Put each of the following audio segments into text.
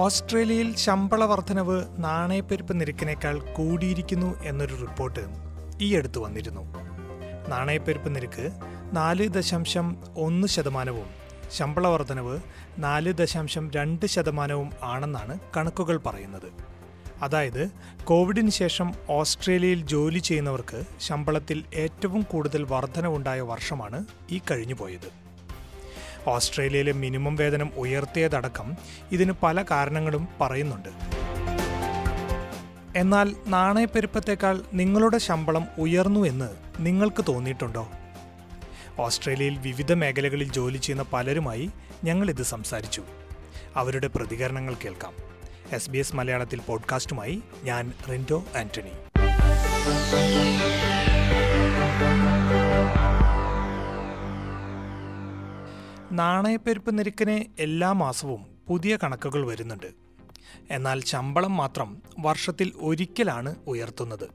ഓസ്ട്രേലിയയിൽ ശമ്പള വർധനവ് നാണയപ്പെരുപ്പ് നിരക്കിനേക്കാൾ കൂടിയിരിക്കുന്നു എന്നൊരു റിപ്പോർട്ട് ഈ അടുത്ത് വന്നിരുന്നു. നാണയപ്പെരുപ്പ് നിരക്ക് നാല് ദശാംശം ഒന്ന് ശതമാനവും ശമ്പള വർധനവ് നാല് ദശാംശം രണ്ട് ശതമാനവും ആണെന്നാണ് കണക്കുകൾ പറയുന്നത്. അതായത് കോവിഡിന് ശേഷം ഓസ്ട്രേലിയയിൽ ജോലി ചെയ്യുന്നവർക്ക് ശമ്പളത്തിൽ ഏറ്റവും കൂടുതൽ വർധനവുണ്ടായ വർഷമാണ് ഈ കഴിഞ്ഞുപോയത്. ഓസ്ട്രേലിയയിലെ മിനിമം വേതനം ഉയർത്തിയതടക്കം ഇതിന് പല കാരണങ്ങളും പറയുന്നുണ്ട്. എന്നാൽ നാണയപ്പെരുപ്പത്തേക്കാൾ നിങ്ങളുടെ ശമ്പളം ഉയർന്നു എന്ന് നിങ്ങൾക്ക് തോന്നിയിട്ടുണ്ടോ? ഓസ്ട്രേലിയയിൽ വിവിധ മേഖലകളിൽ ജോലി ചെയ്യുന്ന പലരുമായി ഞങ്ങളിത് സംസാരിച്ചു. അവരുടെ പ്രതികരണങ്ങൾ കേൾക്കാം. എസ് ബി എസ് മലയാളത്തിൽ പോഡ്കാസ്റ്റുമായി ഞാൻ റിൻഡോ ആന്റണി. നാണയപ്പെരുപ്പ് നിരക്കിന് എല്ലാ മാസവും പുതിയ കണക്കുകൾ വരുന്നുണ്ട്. എന്നാൽ ശമ്പളം മാത്രം വർഷത്തിൽ ഒരിക്കലാണ് ഉയർത്തുന്നത്.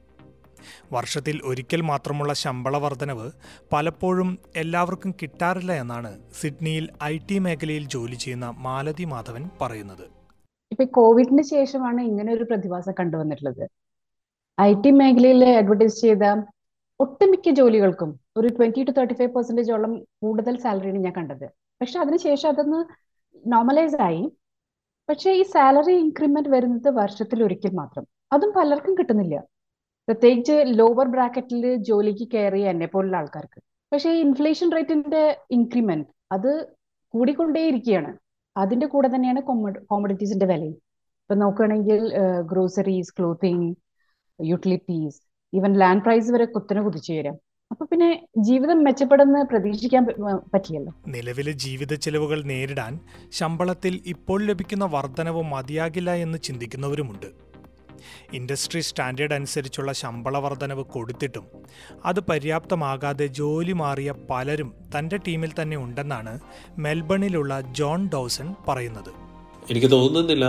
വർഷത്തിൽ ഒരിക്കൽ മാത്രമുള്ള ശമ്പള വർധനവ് പലപ്പോഴും എല്ലാവർക്കും കിട്ടാറില്ല എന്നാണ് സിഡ്നിയിൽ ഐ ടി മേഖലയിൽ ജോലി ചെയ്യുന്ന മാലതി മാധവൻ പറയുന്നത്. ഇപ്പൊ കോവിഡിന് ശേഷമാണ് ഇങ്ങനെ ഒരു പ്രതിഭാസം കണ്ടുവന്നിട്ടുള്ളത്. ഐ ടി മേഖലയിൽ അഡ്വർടൈസ് ചെയ്ത ഒട്ടുമിക്ക ജോലികൾക്കും ഒരു ട്വന്റി ടു തേർട്ടി ഫൈവ് പെർസെന്റേജോളം കൂടുതൽ സാലറിയാണ് ഞാൻ കണ്ടത്. പക്ഷെ അതിനുശേഷം അതൊന്ന് നോർമലൈസ് ആയി. പക്ഷെ ഈ സാലറി ഇൻക്രിമെന്റ് വരുന്നത് വർഷത്തിൽ ഒരിക്കൽ മാത്രം. അതും പലർക്കും കിട്ടുന്നില്ല. പ്രത്യേകിച്ച് ലോവർ ബ്രാക്കറ്റിൽ ജോലിക്ക് കയറിയ എന്നെ പോലുള്ള ആൾക്കാർക്ക്. പക്ഷെ ഈ ഇൻഫ്ലേഷൻ റേറ്റിന്റെ ഇൻക്രിമെന്റ് അത് കൂടിക്കൊണ്ടേയിരിക്കുകയാണ്. അതിന്റെ കൂടെ തന്നെയാണ് കോമഡിറ്റീസിന്റെ വിലയും. ഇപ്പൊ നോക്കുകയാണെങ്കിൽ groceries clothing utilities even land price വരെ കുത്തനെ കുതിച്ചു വരാം അപ്പൊ പിന്നെ ജീവിതം മെച്ചപ്പെടുന്ന പ്രതീക്ഷിക്കാൻ പറ്റിയല്ലോ നിലവിലെ ജീവിത ചെലവുകൾ നേരിടാൻ ശമ്പളത്തിൽ ഇപ്പോൾ ലഭിക്കുന്ന വർധനവ് മതിയാകില്ല എന്ന് ചിന്തിക്കുന്നവരുമുണ്ട്. ഇൻഡസ്ട്രി സ്റ്റാൻഡേർഡ് അനുസരിച്ചുള്ള ശമ്പള വർധനവ് കൊടുത്തിട്ടും അത് പര്യാപ്തമാകാതെ ജോലി മാറിയ പലരും തന്റെ ടീമിൽ തന്നെ ഉണ്ടെന്നാണ് മെൽബണിലുള്ള ജോൺ ഡോസൺ പറയുന്നത്. എനിക്ക് തോന്നുന്നില്ല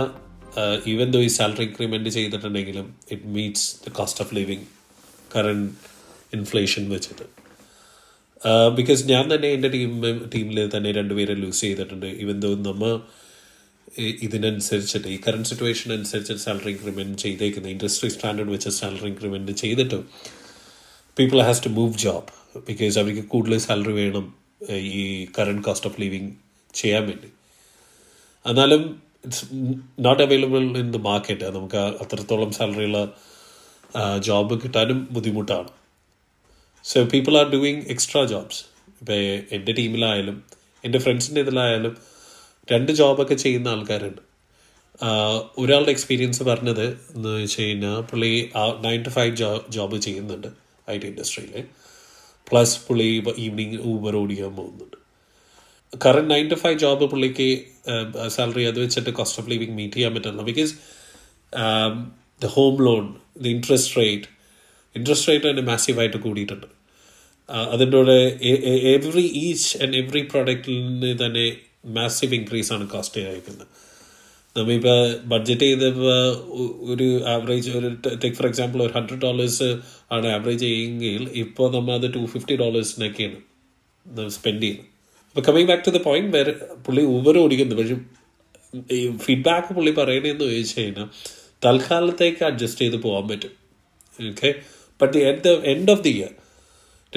ഈവൻ ദോ ഈ സാലറി ഇൻക്രിമെന്റ് ചെയ്തിട്ടുണ്ടെങ്കിലും it meets the cost of living current inflation വെച്ചിട്ട്. ബിക്കോസ് ഞാൻ തന്നെ എന്റെ ടീം ടീമിൽ തന്നെ രണ്ടുപേരെ ലൂസ് ചെയ്തിട്ടുണ്ട്. ഇവൻ ദോ നമ്മൾ ഇതിനനുസരിച്ചിട്ട് ഈ കറണ്ട് സിറ്റുവേഷൻ അനുസരിച്ച് സാലറി ഇൻക്രിമെന്റ് ചെയ്തേക്കുന്നത് ഇൻഡസ്ട്രി സ്റ്റാൻഡേർഡ് വെച്ച് സാലറി ഇൻക്രിമെന്റ് ചെയ്തിട്ടും people has to move job because അവർക്ക് കൂടുതൽ സാലറി വേണം ഈ കറണ്ട് കോസ്റ്റ് ഓഫ് ലിവിങ് ചെയ്യാൻ വേണ്ടി. എന്നാലും it's not available in the market നമുക്ക് അത്രത്തോളം സാലറിയുള്ള ജോബ് കിട്ടാനും ബുദ്ധിമുട്ടാണ്. So people are doing extra jobs ഇപ്പം എന്റെ ടീമിലായാലും എന്റെ ഫ്രണ്ട്സിന്റെ ഇതിലായാലും രണ്ട് ജോബൊക്കെ ചെയ്യുന്ന ആൾക്കാരുണ്ട്. ഒരാളുടെ എക്സ്പീരിയൻസ് പറഞ്ഞത് എന്ന് വെച്ച് കഴിഞ്ഞാൽ പുള്ളി നയൻ ടു ഫൈവ് ജോ ജോബ് ചെയ്യുന്നുണ്ട് ഐ ടി ഇൻഡസ്ട്രിയിൽ പ്ലസ് പുള്ളി ഈവനിങ് ഊബർ ഓടിക്കാൻ പോകുന്നുണ്ട്. Current nine to five job പുള്ളിക്ക് സാലറി അത് വെച്ചിട്ട് കോസ്റ്റ് ഓഫ് ലിവിങ് മീറ്റ് ചെയ്യാൻ പറ്റില്ല. Because the home loan the interest rate interest rate തന്നെ മാസീവായിട്ട് കൂടിയിട്ടുണ്ട്. അതിന്റെ കൂടെ എവറി ഈച്ച് ആൻഡ് എവറി പ്രോഡക്റ്റിൽ നിന്ന് തന്നെ മാസീവ് ഇൻക്രീസ് ആണ് കോസ്റ്റ് അയക്കുന്നത് നമ്മളിപ്പോൾ ബഡ്ജറ്റ് ചെയ്തപ്പോൾ ഒരു ആവറേജ് ഒരു ടേക്ക് ഫോർ എക്സാമ്പിൾ ഒരു ഹൺഡ്രഡ് ഡോളേഴ്സ് ആണ് ആവറേജ് ചെയ്യുമെങ്കിൽ ഇപ്പോൾ നമ്മൾ അത് ടു ഫിഫ്റ്റി ഡോളേഴ്സിനൊക്കെയാണ് സ്പെൻഡ് ചെയ്യുന്നത്. അപ്പോൾ coming back to the point വേറെ പുള്ളി ഊബർ ഓടിക്കുന്നു. പക്ഷേ ഈ ഫീഡ്ബാക്ക് പുള്ളി പറയണതെന്ന് ചോദിച്ചു കഴിഞ്ഞാൽ തൽക്കാലത്തേക്ക് അഡ്ജസ്റ്റ് ചെയ്ത് പോകാൻ പറ്റും. Okay but at the end of the year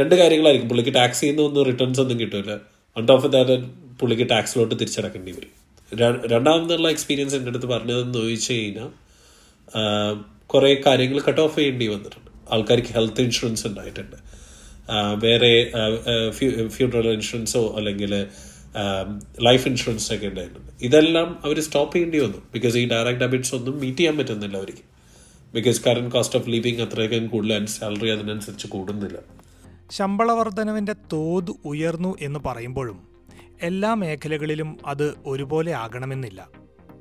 രണ്ട് കാര്യങ്ങളായിരിക്കും. പുള്ളിക്ക് ടാക്സ് ചെയ്യുന്ന ഒന്നും റിട്ടേൺസ് ഒന്നും കിട്ടില്ല ടോപ്പ് ഓഫ് ദാറ്റ് പുള്ളിക്ക് ടാക്സിലോട്ട് തിരിച്ചടക്കേണ്ടി വരും. രണ്ടാമതുള്ള എക്സ്പീരിയൻസ് എന്റെ അടുത്ത് പറഞ്ഞതെന്ന് ചോദിച്ചു കഴിഞ്ഞാൽ കുറേ കാര്യങ്ങൾ കട്ട് ഓഫ് ചെയ്യേണ്ടി വന്നിട്ടുണ്ട്. ആൾക്കാർക്ക് ഹെൽത്ത് ഇൻഷുറൻസ് ഉണ്ടായിട്ടുണ്ട്. വേറെ ഫ്യൂഡറൽ ഇൻഷുറൻസോ അല്ലെങ്കിൽ ലൈഫ് ഇൻഷുറൻസ് ഒക്കെ ഉണ്ടായിട്ടുണ്ട്. ഇതെല്ലാം അവർ സ്റ്റോപ്പ് ചെയ്യേണ്ടി വന്നു. ബിക്കോസ് ഈ ഡയറക്റ്റ് ഡെബിറ്റ്സ് ഒന്നും മീറ്റ് ചെയ്യാൻ പറ്റുന്നില്ല അവർക്ക്. Because current cost of living അത്രയൊക്കെ കൂടുതൽ സാലറി അതിനനുസരിച്ച് കൂടുന്നില്ല. ശമ്പള വർധനവിന്റെ തോത് ഉയർന്നു എന്ന് പറയുമ്പോഴും എല്ലാ മേഖലകളിലും അത് ഒരുപോലെ ആകണമെന്നില്ല.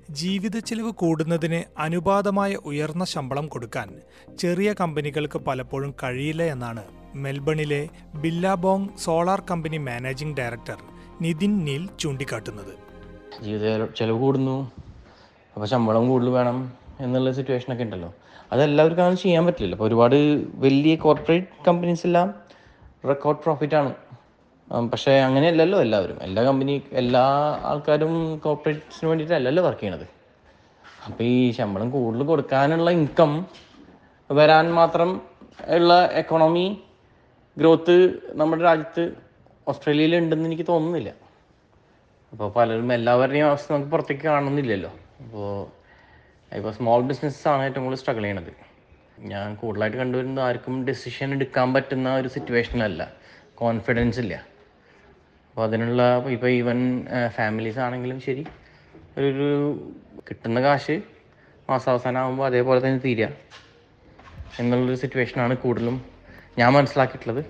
ജീവിത ചെലവ് കൂടുന്നതിന് അനുപാതമായ ഉയർന്ന ശമ്പളം കൊടുക്കാൻ ചെറിയ കമ്പനികൾക്ക് പലപ്പോഴും കഴിയില്ല എന്നാണ് മെൽബണിലെ Billabong solar company managing director Nitin Neil ചൂണ്ടിക്കാട്ടുന്നത്. ജീവിത ചെലവ് കൂടുന്നു. അപ്പോൾ ശമ്പളം കൂടുതൽ വേണം എന്നുള്ള സിറ്റുവേഷനൊക്കെ ഉണ്ടല്ലോ. അതെല്ലാവർക്കും അങ്ങനെ ചെയ്യാൻ പറ്റില്ല അപ്പോൾ ഒരുപാട് വലിയ കോർപ്പറേറ്റ് കമ്പനീസ് എല്ലാം റെക്കോർഡ് പ്രോഫിറ്റാണ് പക്ഷേ അങ്ങനെയല്ലല്ലോ എല്ലാവരും. എല്ലാ കമ്പനി എല്ലാ ആൾക്കാരും കോർപ്പറേറ്റ്സിന് വേണ്ടിയിട്ടല്ലല്ലോ വർക്ക് ചെയ്യണത്. അപ്പോൾ ഈ ശമ്പളം കൂടുതൽ കൊടുക്കാനുള്ള ഇൻകം വരാൻ മാത്രം ഉള്ള എക്കോണമി ഗ്രോത്ത് നമ്മുടെ രാജ്യത്ത് ഓസ്ട്രേലിയയിൽ ഉണ്ടെന്ന് എനിക്ക് തോന്നുന്നില്ല. അപ്പോൾ പലരും എല്ലാവരുടെയും അവസ്ഥ നമുക്ക് പുറത്തേക്ക് കാണുന്നില്ലല്ലോ. അപ്പോൾ ഇപ്പോൾ സ്മോൾ ബിസിനസ്സാണ് ഏറ്റവും കൂടുതൽ സ്ട്രഗിൾ ചെയ്യണത്. ഞാൻ കൂടുതലായിട്ട് കണ്ടുവരുന്നത് ആർക്കും ഡെസിഷൻ എടുക്കാൻ പറ്റുന്ന ഒരു സിറ്റുവേഷനല്ല കോൺഫിഡൻസ് ഇല്ല. അപ്പോൾ അതിനുള്ള ഇപ്പോൾ ഈവൻ ഫാമിലീസ് ആണെങ്കിലും ശരി ഒരു കിട്ടുന്ന കാശ് മാസാവസാനം ആകുമ്പോൾ അതേപോലെ തന്നെ തീരുക എന്നുള്ളൊരു സിറ്റുവേഷനാണ് കൂടുതലും ഞാൻ മനസ്സിലാക്കിയിട്ടുള്ളത്.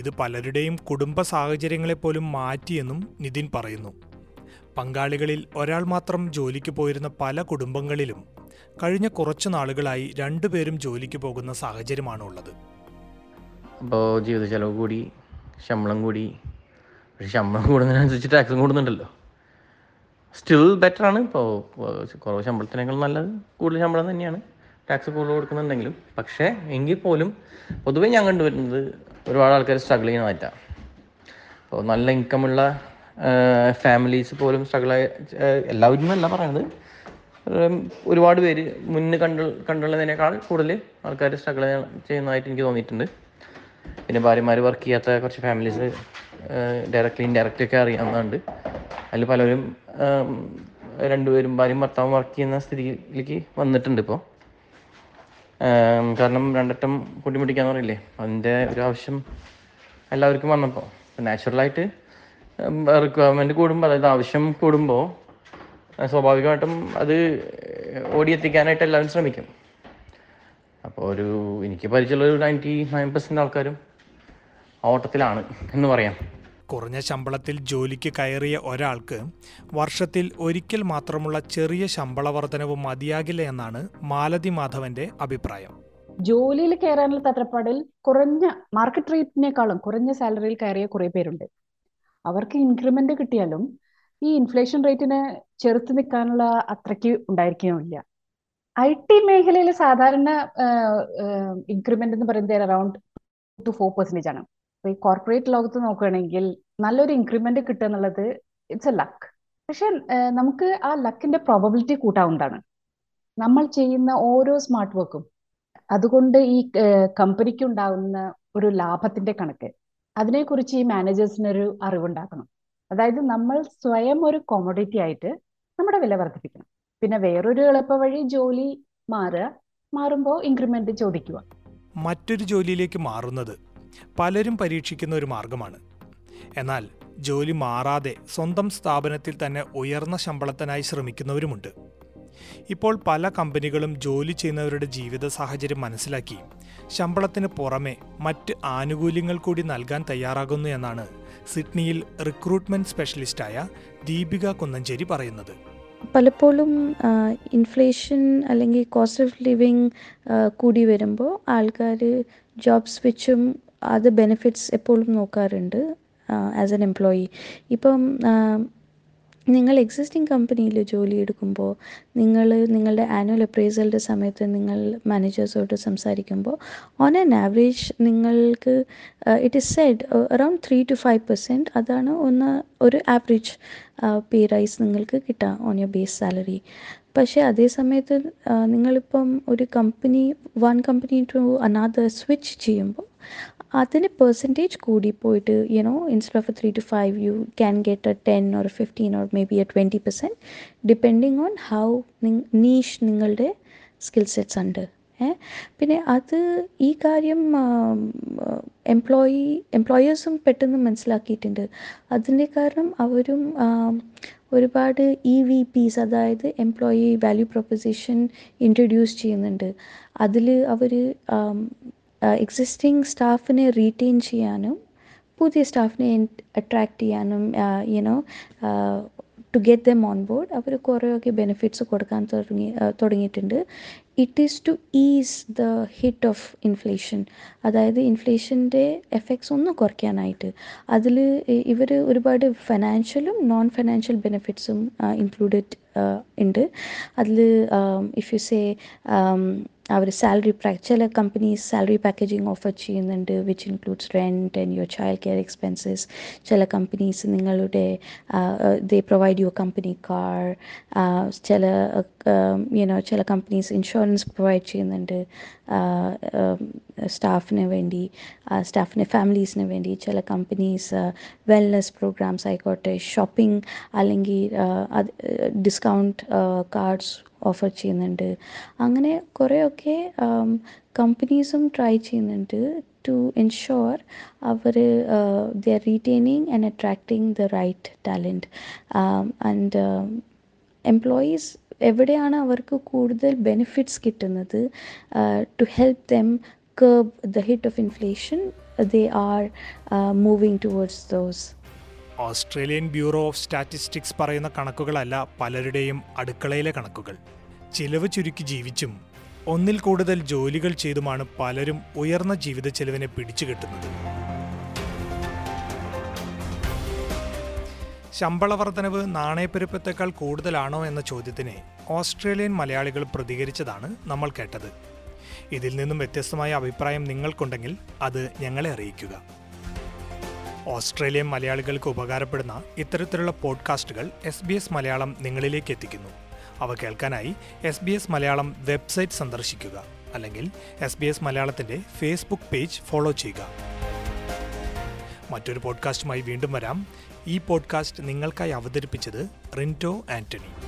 ഇത് പലരുടെയും കുടുംബ സാഹചര്യങ്ങളെ പോലും മാറ്റിയെന്നും നിതിൻ പറയുന്നു. പങ്കാളികളിൽ ഒരാൾ മാത്രം ജോലിക്ക് പോയിരുന്ന പല കുടുംബങ്ങളിലും കഴിഞ്ഞ കുറച്ച് നാളുകളായി രണ്ടുപേരും ജോലിക്ക് പോകുന്ന സാഹചര്യമാണ് ഉള്ളത് അപ്പോൾ ജീവിത ചെലവ് കൂടി ശമ്പളം കൂടി ശമ്പളം കൂടുന്നതിനനുസരിച്ച് ടാക്സും കൂടുന്നുണ്ടല്ലോ. സ്റ്റിൽ ബെറ്റർ ആണ്. ഇപ്പോൾ കുറവ് ശമ്പളത്തിനേക്കാൾ നല്ലത് കൂടുതൽ ശമ്പളം തന്നെയാണ് ടാക്സ് കൂടുതൽ കൊടുക്കുന്നുണ്ടെങ്കിലും. പക്ഷേ എങ്കിൽ പോലും പൊതുവേ ഞാൻ കണ്ടുവരുന്നത് ഒരുപാട് ആൾക്കാർ സ്ട്രഗിൾ ചെയ്യുന്നതായിട്ടാണ് അപ്പോൾ നല്ല ഇൻകമുള്ള ഫാമിലീസ് പോലും സ്ട്രഗിൾ ആയ എല്ലാവരും എന്നല്ല പറയുന്നത് ഒരുപാട് പേര് മുന്ന് കണ്ട കണ്ടുള്ളതിനേക്കാൾ കൂടുതൽ ആൾക്കാർ സ്ട്രഗിൾ ചെയ്യുന്നതായിട്ട് എനിക്ക് തോന്നിയിട്ടുണ്ട്. പിന്നെ ഭാര്യമാർ വർക്ക് ചെയ്യാത്ത കുറച്ച് ഫാമിലീസ് ഡയറക്റ്റ്ലി ഇൻഡയറക്റ്റ് ഒക്കെ അറിയാവുന്നതുണ്ട്. അതിൽ പലരും രണ്ടുപേരും ഭാര്യയും ഭർത്താവും വർക്ക് ചെയ്യുന്ന സ്ഥിതിയിലേക്ക് വന്നിട്ടുണ്ട് ഇപ്പോൾ കാരണം രണ്ടറ്റം കൂട്ടിമുട്ടിക്കാന്ന് പറയില്ലേ? അതിന്റെ ഒരു ആവശ്യം എല്ലാവർക്കും വന്നപ്പോൾ നാച്ചുറലായിട്ട് റിക്വയർമെന്റ് കൂടുമ്പോൾ അതായത് ആവശ്യം കൂടുമ്പോൾ സ്വാഭാവികമായിട്ടും അത് ഓടിയെത്തിക്കാനായിട്ട് എല്ലാവരും ശ്രമിക്കും. അപ്പോൾ ഒരു എനിക്ക് പരിചയമുള്ള ഒരു നയന്റി നയൻ പെർസെന്റ് ആൾക്കാരും ഓട്ടത്തിലാണ് എന്ന് പറയാം. കുറഞ്ഞ ശമ്പളത്തിൽ ജോലിക്ക് കയറിയ ഒരാൾക്ക് വർഷത്തിൽ ഒരിക്കൽ മാത്രമുള്ള ചെറിയ ശമ്പള വർധനവ് മതിയാകില്ല എന്നാണ് മാലതി മാധവന്റെ അഭിപ്രായം. ജോലിയിൽ കയറാനുള്ള തത്രപ്പാടിൽ കുറഞ്ഞ മാർക്കറ്റ് റേറ്റിനേക്കാളും കുറഞ്ഞ സാലറിയിൽ കയറിയ കുറേ പേരുണ്ട്. അവർക്ക് ഇൻക്രിമെന്റ് കിട്ടിയാലും ഈ ഇൻഫ്ലേഷൻ റേറ്റിന് ചെറുത്തു നിൽക്കാനുള്ള അത്രയ്ക്ക് ഉണ്ടായിരിക്കുകയില്ല ഐ ടി മേഖലയിൽ സാധാരണ ഇൻക്രിമെന്റ് എന്ന് പറയുന്നത് അറൌണ്ട് ടു ഫോർ പെർസെന്റേജ് ആണ്. അപ്പൊ ഈ കോർപ്പറേറ്റ് ലോകത്ത് നോക്കുകയാണെങ്കിൽ നല്ലൊരു ഇൻക്രിമെന്റ് കിട്ടുക എന്നുള്ളത് ഇറ്റ്സ് എ ലക്ക് പക്ഷെ നമുക്ക് ആ ലക്കിന്റെ പ്രോബബിലിറ്റി കൂട്ടാവുന്നതാണ്. നമ്മൾ ചെയ്യുന്ന ഓരോ സ്മാർട്ട് വർക്കും അതുകൊണ്ട് ഈ കമ്പനിക്ക് ഉണ്ടാകുന്ന ഒരു ലാഭത്തിന്റെ കണക്ക്. അതിനെക്കുറിച്ച് ഈ മാനേജേഴ്സിനൊരു അറിവുണ്ടാക്കണം. അതായത് നമ്മൾ സ്വയം ഒരു കോമോഡിറ്റി ആയിട്ട് നമ്മുടെ വില വർദ്ധിപ്പിക്കണം. പിന്നെ വേറൊരു എളുപ്പ വഴി ജോലി മാറുക മാറുമ്പോൾ ഇൻക്രിമെന്റ് ചോദിക്കുക. മറ്റൊരു ജോലിയിലേക്ക് മാറുന്നത് പലരും പരീക്ഷിക്കുന്ന ഒരു മാർഗമാണ്. എന്നാൽ ജോലി മാറാതെ സ്വന്തം സ്ഥാപനത്തിൽ തന്നെ ഉയർന്ന ശമ്പളത്തിനായി ശ്രമിക്കുന്നവരുമുണ്ട്. ഇപ്പോൾ പല കമ്പനികളും ജോലി ചെയ്യുന്നവരുടെ ജീവിത സാഹചര്യം മനസ്സിലാക്കി. ശമ്പളത്തിന് പുറമെ മറ്റ് ആനുകൂല്യങ്ങൾ കൂടി നൽകാൻ തയ്യാറാകുന്നു എന്നാണ് സിഡ്നിയിൽ റിക്രൂട്ട്മെന്റ് സ്പെഷ്യലിസ്റ്റായ ദീപിക കുന്നഞ്ചേരി പറയുന്നത്. പലപ്പോഴും ഇൻഫ്ലേഷൻ അല്ലെങ്കിൽ കോസ്റ്റ് ഓഫ് ലിവിങ് കൂടി വരുമ്പോൾ ആൾക്കാർ ജോബ് സ്വിച്ചും അത് ബെനിഫിറ്റ്സ് എപ്പോഴും നോക്കാറുണ്ട് ആസ് എൻ എംപ്ലോയി. ഇപ്പം നിങ്ങൾ എക്സിസ്റ്റിംഗ് കമ്പനിയിൽ ജോലി എടുക്കുമ്പോൾ നിങ്ങൾ നിങ്ങളുടെ ആനുവൽ അപ്രൈസലിന്റെ സമയത്ത് നിങ്ങൾ മാനേജേഴ്സോട് സംസാരിക്കുമ്പോൾ ഓൺ ആൻ ആവറേജ് നിങ്ങൾക്ക് it is said around three to five percent അതാണ് ഒന്ന് ഒരു ആവറേജ് പേ റൈസ് നിങ്ങൾക്ക് കിട്ടുക ഓൺ യുവർ ബേസ് സാലറി പക്ഷേ അതേ സമയത്ത് നിങ്ങളിപ്പം ഒരു company one company to another switch ചെയ്യുമ്പോൾ അതിന് പെർസെന്റേജ് കൂടി പോയിട്ട് you know instead of three to five you can get a ten or fifteen or maybe a twenty percent depending on how niche നിങ്ങളുടെ സ്കിൽ സെറ്റ്സ് ഉണ്ട്. ഏ? പിന്നെ അത് ഈ കാര്യം എംപ്ലോയി എംപ്ലോയേഴ്സും പെട്ടെന്ന് മനസ്സിലാക്കിയിട്ടുണ്ട്. അതിന്റെ കാരണം അവരും ഒരുപാട് ഇ വി പീസ് അതായത് എംപ്ലോയി വാല്യൂ പ്രൊപ്പസിഷൻ ഇൻട്രൊഡ്യൂസ് ചെയ്യുന്നുണ്ട്. അതിൽ അവർ എക്സിസ്റ്റിംഗ് സ്റ്റാഫിനെ റീറ്റെയിൻ ചെയ്യാനും പുതിയ സ്റ്റാഫിനെ അട്രാക്റ്റ് ചെയ്യാനും you know to get them on board അവർ കുറേയൊക്കെ ബെനിഫിറ്റ്സ് കൊടുക്കാൻ തുടങ്ങി തുടങ്ങിയിട്ടുണ്ട്. It is to is the hit of inflation അതായത് ഇൻഫ്ലേഷന്റെ എഫക്ട്സ് ഒന്ന് കുറയ്ക്കാനായിട്ട്. അതിൽ ഇവർ ഒരുപാട് ഫിനാൻഷ്യലും നോൺ ഫിനാൻഷ്യൽ ബെനിഫിറ്റ്സും ഇൻക്ലൂഡഡ് ഉണ്ട്. അതിൽ ഇഫ് യു സേ അവർ സാലറി ചില കമ്പനീസ് സാലറി പാക്കേജിങ് ഓഫർ ചെയ്യുന്നുണ്ട് which includes rent and your child care expenses ചില കമ്പനീസ് നിങ്ങളുടെ they provide your company car ചില യുനോ ചില കമ്പനീസ് ഇൻഷുറൻസ് പ്രൊവൈഡ് ചെയ്യുന്നുണ്ട് സ്റ്റാഫിന് വേണ്ടി സ്റ്റാഫിന് ഫാമിലീസിന് വേണ്ടി. ചില കമ്പനീസ് വെൽനെസ് പ്രോഗ്രാംസ് ആയിക്കോട്ടെ ഷോപ്പിംഗ് അല്ലെങ്കിൽ ഡിസ്കൗണ്ട് കാർഡ്സ് ഓഫർ ചെയ്യുന്നുണ്ട്. അങ്ങനെ കുറേയൊക്കെ കമ്പനീസും ട്രൈ ചെയ്യുന്നുണ്ട് to ensure our the are retaining and attracting the right talent and employees എവിടെയാണ് അവർക്ക് കൂടുതൽ ബെനിഫിറ്റ്സ് കിട്ടുന്നത്? To help them curb the hit of inflation they are moving moving those. Australian Bureau of Statistics പറയുന്ന കണക്കുകളല്ല പലരുടെയും അടുക്കളയിലെ കണക്കുകൾ. ചിലവ് ചുരുക്കി ജീവിച്ചും ഒന്നിൽ കൂടുതൽ ജോലികൾ ചെയ്തുമാണ് പലരും ഉയർന്ന ജീവിത ചെലവിനെ പിടിച്ചു കെട്ടുന്നത്. ശമ്പള വർധനവ് നാണയപ്പെരുപ്പത്തേക്കാൾ കൂടുതലാണോ എന്ന ചോദ്യത്തിന് ഓസ്ട്രേലിയൻ മലയാളികൾ പ്രതികരിച്ചതാണ് നമ്മൾ കേട്ടത്. ഇതിൽ നിന്നും വ്യത്യസ്തമായ അഭിപ്രായം നിങ്ങൾക്കുണ്ടെങ്കിൽ അത് ഞങ്ങളെ അറിയിക്കുക. ഓസ്ട്രേലിയൻ മലയാളികൾക്ക് ഉപകാരപ്പെടുന്ന ഇത്തരത്തിലുള്ള പോഡ്കാസ്റ്റുകൾ എസ് ബി എസ് മലയാളം നിങ്ങളിലേക്ക് എത്തിക്കുന്നു. അവ കേൾക്കാനായി S B S Malayalam website സന്ദർശിക്കുക അല്ലെങ്കിൽ എസ് ബി എസ് മലയാളത്തിന്റെ ഫേസ്ബുക്ക് പേജ് ഫോളോ ചെയ്യുക. മറ്റൊരു പോഡ്കാസ്റ്റുമായി വീണ്ടും വരാം. ഈ പോഡ്കാസ്റ്റ് നിങ്ങൾക്കായി അവതരിപ്പിച്ചത് റിന്റോ ആന്റണി.